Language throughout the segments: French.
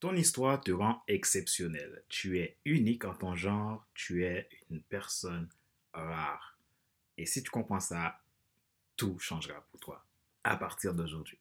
Ton histoire te rend exceptionnel. Tu es unique en ton genre. Tu es une personne rare. Et si tu comprends ça, tout changera pour toi à partir d'aujourd'hui.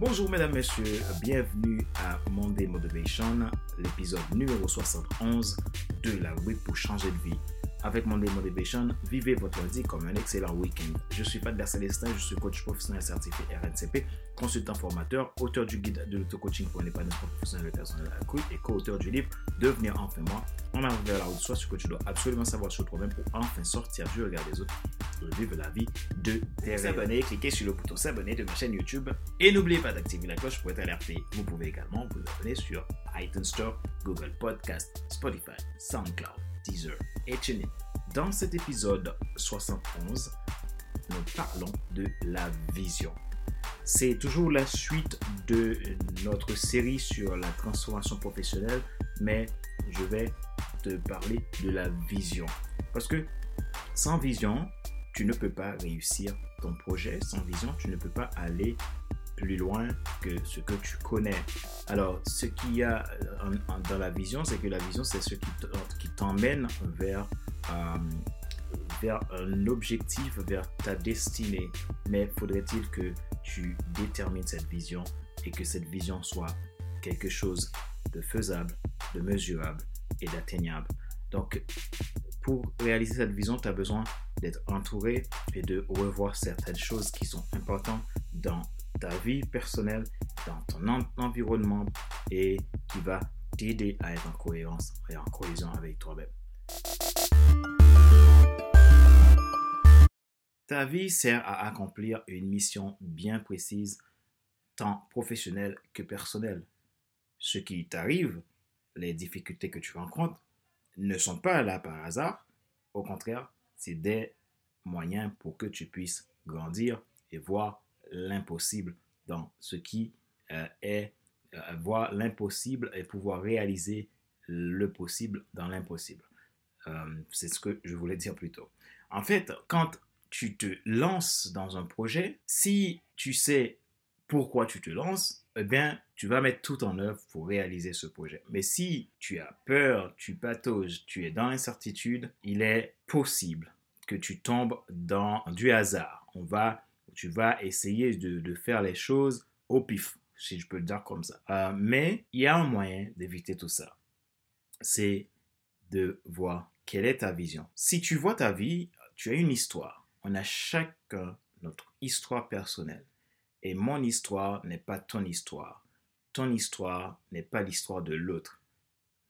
Bonjour mesdames, messieurs, bienvenue à Monday Motivation, l'épisode numéro 71 de la web pour changer de vie avec Monday Motivation, vivez votre lundi comme un excellent week-end. Je suis Pat Célestin, je suis coach professionnel certifié RNCP, consultant formateur, auteur du guide de l'auto-coaching pour un épanouissement professionnel et personnel accru et co-auteur du livre Devenir enfin moi. On a vers la route, soit ce que tu dois absolument savoir sur toi-même pour enfin sortir du regard des autres et vivre la vie de tes. Abonnez, cliquez sur le bouton s'abonner de ma chaîne YouTube et n'oubliez pas d'activer la cloche pour être alerté. Vous pouvez également vous abonner sur iTunes Store, Google Podcast, Spotify, SoundCloud, Et. Dans cet épisode 71, nous parlons de la vision. C'est toujours la suite de notre série sur la transformation professionnelle, mais je vais te parler de la vision. Parce que sans vision, tu ne peux pas réussir ton projet. Sans vision, tu ne peux pas aller plus loin que ce que tu connais. Alors, ce qu'il y a dans la vision, c'est que la vision, c'est ce qui t'emmène vers euh, vers un objectif, vers ta destinée. Mais faudrait-il que tu détermines cette vision et que cette vision soit quelque chose de faisable, de mesurable et d'atteignable? Donc, pour réaliser cette vision, tu as besoin d'être entouré et de revoir certaines choses qui sont importantes dans ta vie personnelle, dans ton environnement et qui va t'aider à être en cohérence et en cohésion avec toi-même. Ta vie sert à accomplir une mission bien précise, tant professionnelle que personnelle. Ce qui t'arrive, les difficultés que tu rencontres, ne sont pas là par hasard. Au contraire, c'est des moyens pour que tu puisses grandir et voir l'impossible dans ce qui euh, est, euh, voir l'impossible et pouvoir réaliser le possible dans l'impossible. Euh, c'est ce que je voulais dire plus tôt. En fait, quand tu te lances dans un projet, si tu sais pourquoi tu te lances, eh bien, tu vas mettre tout en œuvre pour réaliser ce projet. Mais si tu as peur, tu patauges, tu es dans l'incertitude, il est possible que tu tombes dans du hasard. On va, tu vas essayer de, faire les choses au pif, si je peux le dire comme ça. Euh, mais il y a un moyen d'éviter tout ça. C'est de voir quelle est ta vision. Si tu vois ta vie, tu as une histoire. On a chacun notre histoire personnelle. Et mon histoire n'est pas ton histoire. Ton histoire n'est pas l'histoire de l'autre.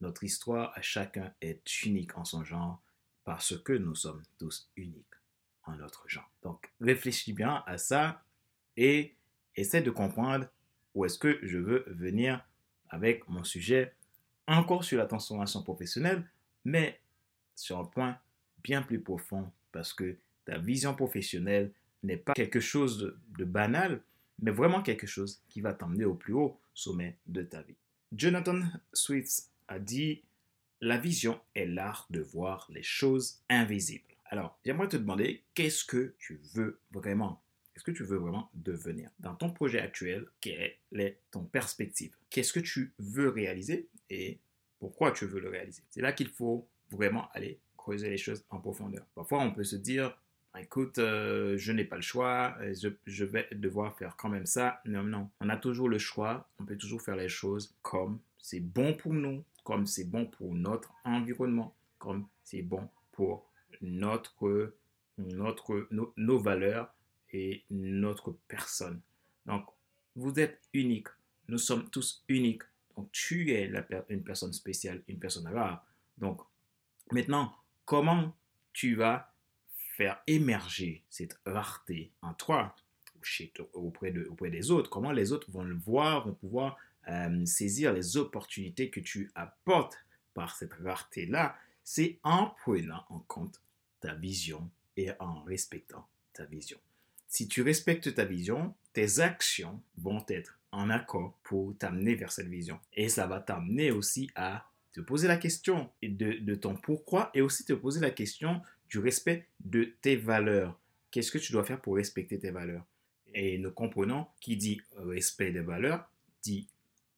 Notre histoire à chacun est unique en son genre parce que nous sommes tous uniques genre. Donc réfléchis bien à ça et essaie de comprendre où est-ce que je veux venir avec mon sujet encore sur la transformation professionnelle, mais sur un point bien plus profond parce que ta vision professionnelle n'est pas quelque chose de, banal, mais vraiment quelque chose qui va t'emmener au plus haut sommet de ta vie. Jonathan Swift a dit La vision est l'art de voir les choses invisibles. Alors, j'aimerais te demander qu'est-ce que tu veux vraiment? Qu'est-ce que tu veux vraiment devenir Dans ton projet actuel, quelle est ton perspective? Qu'est-ce que tu veux réaliser et pourquoi tu veux le réaliser? C'est là qu'il faut vraiment aller creuser les choses en profondeur. Parfois, on peut se dire, écoute, euh, je n'ai pas le choix, euh, je, vais devoir faire quand même ça. Non, non, on a toujours le choix, on peut toujours faire les choses comme c'est bon pour nous, comme c'est bon pour notre environnement, comme c'est bon pour notre, notre, nos valeurs et notre personne. Donc, vous êtes unique, nous sommes tous uniques. Donc, tu es la, une personne spéciale, une personne rare. Donc, maintenant, comment tu vas faire émerger cette rareté en toi, chez, auprès, de, auprès des autres, comment les autres vont le voir, vont pouvoir euh, saisir les opportunités que tu apportes par cette rareté-là, c'est en prenant en compte ta vision et en respectant ta vision. Si tu respectes ta vision, tes actions vont être en accord pour t'amener vers cette vision. Et ça va t'amener aussi à te poser la question de, de ton pourquoi et aussi te poser la question du respect de tes valeurs. Qu'est-ce que tu dois faire pour respecter tes valeurs? Et nous comprenons qui dit respect des valeurs, dit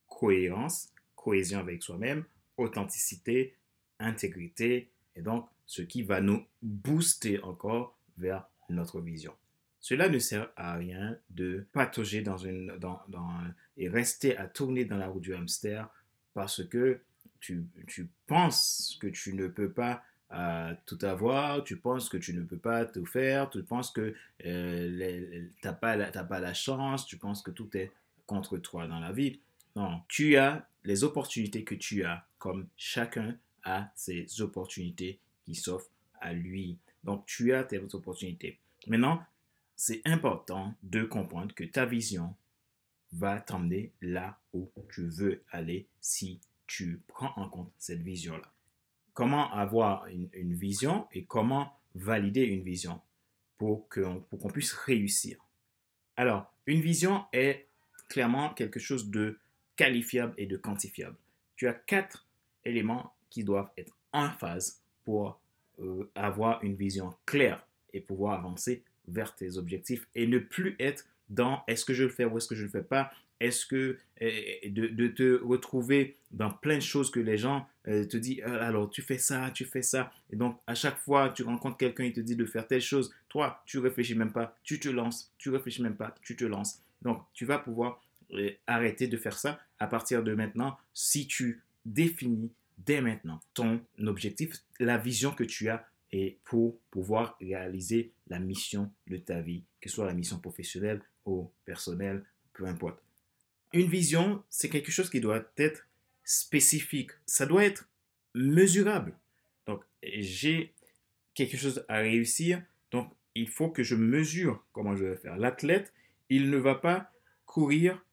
cohérence, cohésion avec soi-même, authenticité, intégrité, et donc ce qui va nous booster encore vers notre vision. Cela ne sert à rien de patauger dans une, et rester à tourner dans la roue du hamster parce que tu, tu penses que tu ne peux pas euh, tout avoir, tu penses que tu ne peux pas tout faire, tu penses que euh, tu n'as pas la chance, tu penses que tout est contre toi dans la vie. Non, tu as les opportunités que tu as, comme chacun a ses opportunités qui s'offrent à lui. Donc, tu as tes opportunités. Maintenant, c'est important de comprendre que ta vision va t'emmener là où tu veux aller si tu prends en compte cette vision-là. Comment avoir une, vision et comment valider une vision pour qu'on puisse réussir? Alors, une vision est clairement quelque chose de qualifiable et de quantifiable. Tu as quatre éléments qui doivent être en phase euh, avoir une vision claire et pouvoir avancer vers tes objectifs et ne plus être dans est-ce que je le fais ou est-ce que je le fais pas? Est-ce que de, te retrouver dans plein de choses que les gens euh, te disent, ah, alors tu fais ça, tu fais ça. Et donc, à chaque fois, tu rencontres quelqu'un, il te dit de faire telle chose. Toi, tu réfléchis même pas, tu te lances. Tu réfléchis même pas, tu te lances. Donc, tu vas pouvoir euh, arrêter de faire ça à partir de maintenant si tu définis dès maintenant ton objectif, la vision que tu as et pour pouvoir réaliser la mission de ta vie, que ce soit la mission professionnelle ou personnelle, peu importe. Une vision, c'est quelque chose qui doit être spécifique, ça doit être mesurable. Donc, j'ai quelque chose à réussir, donc il faut que je mesure comment je vais faire. L'athlète, il ne va pas courir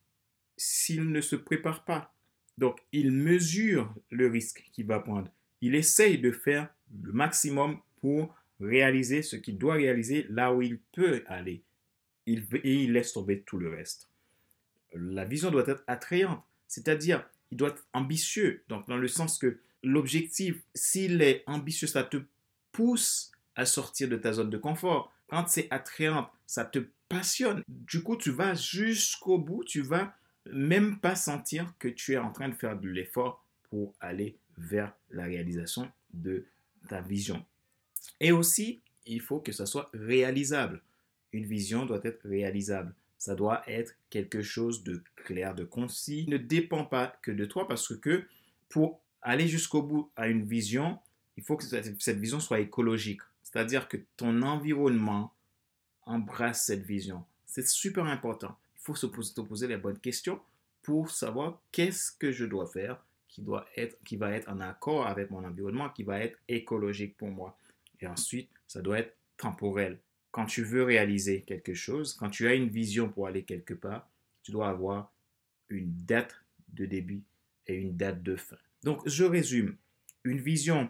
s'il ne se prépare pas. Donc, il mesure le risque qu'il va prendre. Il essaye de faire le maximum pour réaliser ce qu'il doit réaliser là où il peut aller. Il, et il laisse tomber tout le reste. La vision doit être attrayante, c'est-à-dire il doit être ambitieux, donc dans le sens que l'objectif, s'il est ambitieux, ça te pousse à sortir de ta zone de confort. Quand c'est attrayant, ça te passionne. Du coup, tu vas jusqu'au bout, tu vas même pas sentir que tu es en train de faire de l'effort pour aller vers la réalisation de ta vision. Et aussi, il faut que ça soit réalisable. Une vision doit être réalisable. Ça doit être quelque chose de clair, de concis. ne dépend pas que de toi parce que pour aller jusqu'au bout à une vision, il faut que cette vision soit écologique. C'est-à-dire que ton environnement embrasse cette vision. C'est super important faut se poser, les bonnes questions pour savoir qu'est-ce que je dois faire qui, doit être, qui va être en accord avec mon environnement, qui va être écologique pour moi. Et ensuite, ça doit être temporel. Quand tu veux réaliser quelque chose, quand tu as une vision pour aller quelque part, tu dois avoir une date de début et une date de fin. Donc, je résume. Une vision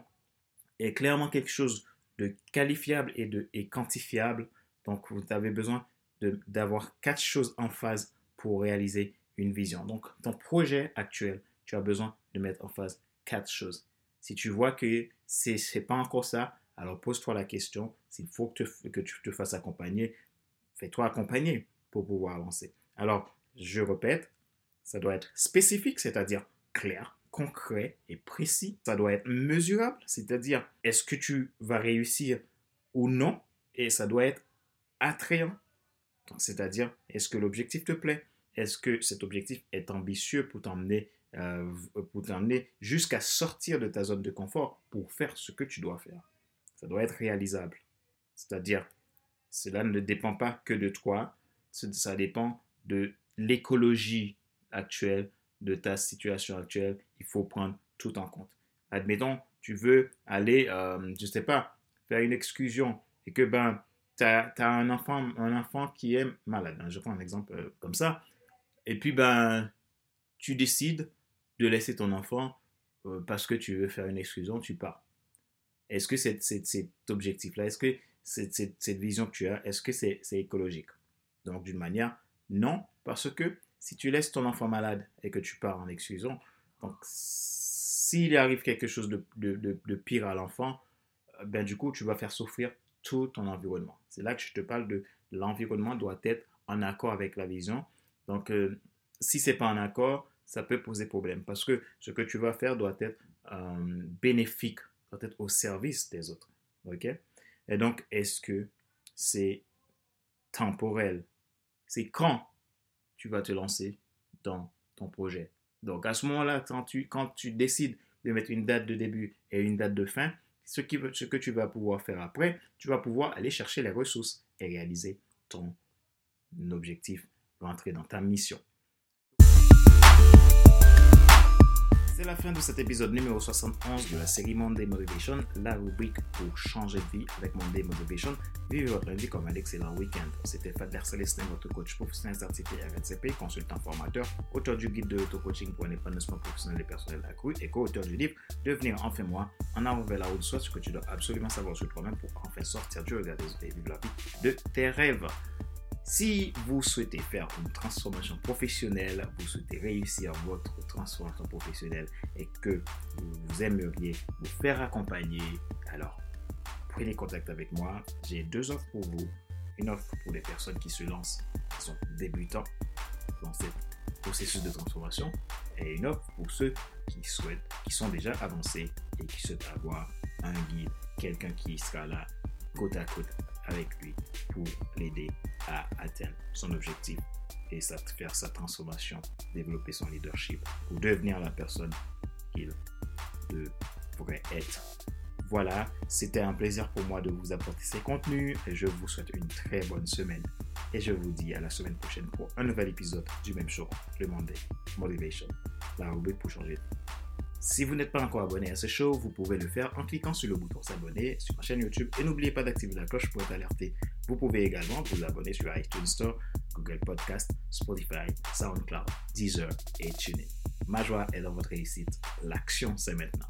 est clairement quelque chose de qualifiable et de et quantifiable. Donc, vous avez besoin d'avoir quatre choses en phase pour réaliser une vision. Donc, ton projet actuel, tu as besoin de mettre en phase quatre choses. Si tu vois que ce n'est pas encore ça, alors pose-toi la question. S'il faut que, que, tu te fasses accompagner, fais-toi accompagner pour pouvoir avancer. Alors, je répète, ça doit être spécifique, c'est-à-dire clair, concret et précis. Ça doit être mesurable, c'est-à-dire est-ce que tu vas réussir ou non? Et ça doit être attrayant, c'est-à-dire, est-ce que l'objectif te plaît? Est-ce que cet objectif est ambitieux euh, pour t'emmener jusqu'à sortir de ta zone de confort pour faire ce que tu dois faire? Ça doit être réalisable. C'est-à-dire, cela ne dépend pas que de toi, ça dépend de l'écologie actuelle, de ta situation actuelle. Il faut prendre tout en compte. Admettons, tu veux aller, euh, je ne sais pas, faire une excursion et que ben tu as, un, enfant, un enfant qui est malade. Hein, je prends un exemple euh, comme ça. Et puis, ben, tu décides de laisser ton enfant euh, parce que tu veux faire une exclusion, tu pars. Est-ce que cet, objectif-là, est-ce que cette, cette, vision que tu as, est-ce que c'est écologique? Donc, d'une manière, non, parce que si tu laisses ton enfant malade et que tu pars en exclusion, donc s'il arrive quelque chose de, de, de pire à l'enfant, euh, ben du coup, tu vas faire souffrir tout ton environnement. C'est là que je te parle de l'environnement doit être en accord avec la vision. Donc, euh, si c'est pas en accord, ça peut poser problème parce que ce que tu vas faire doit être euh, bénéfique, doit être au service des autres. OK? Et donc, est-ce que c'est temporel? C'est quand tu vas te lancer dans ton projet? Donc, à ce moment-là, quand tu, quand tu décides de mettre une date de début et une date de fin, ce, que tu vas pouvoir faire après, tu vas pouvoir aller chercher les ressources et réaliser ton objectif, rentrer dans ta mission. C'est la fin de cet épisode numéro 71 de la série Monday Motivation, la rubrique pour changer de vie avec Monday Motivation. Vivez votre vie comme un excellent week-end. C'était Fader Célestin, votre coach professionnel certifié RNCP, consultant formateur, auteur du guide de l'auto-coaching pour un épanouissement professionnel et personnel accru et co-auteur du livre Devenir enfin moi, en avant vers la route, soit ce que tu dois absolument savoir sur toi-même pour enfin sortir du regard des autres et vivre la vie de tes rêves. Si vous souhaitez faire une transformation professionnelle, vous souhaitez réussir votre transformation professionnelle et que vous aimeriez vous faire accompagner, alors prenez contact avec moi. J'ai deux offres pour vous. Une offre pour les personnes qui se lancent, qui sont débutants dans ce processus de transformation, et une offre pour ceux qui souhaitent, qui sont déjà avancés et qui souhaitent avoir un guide, quelqu'un qui sera là côte à côte avec lui pour l'aider à atteindre son objectif et faire sa transformation, développer son leadership pour devenir la personne qu'il devrait être. Voilà, c'était un plaisir pour moi de vous apporter ces contenus je vous souhaite une très bonne semaine. Et je vous dis à la semaine prochaine pour un nouvel épisode du même show, le Monday Motivation, la rubrique pour changer si vous n'êtes pas encore abonné à ce show, vous pouvez le faire en cliquant sur le bouton s'abonner sur ma chaîne YouTube et n'oubliez pas d'activer la cloche pour être alerté. Vous pouvez également vous abonner sur iTunes Store, Google Podcast, Spotify, SoundCloud, Deezer et TuneIn. Ma joie est dans votre réussite. L'action, c'est maintenant.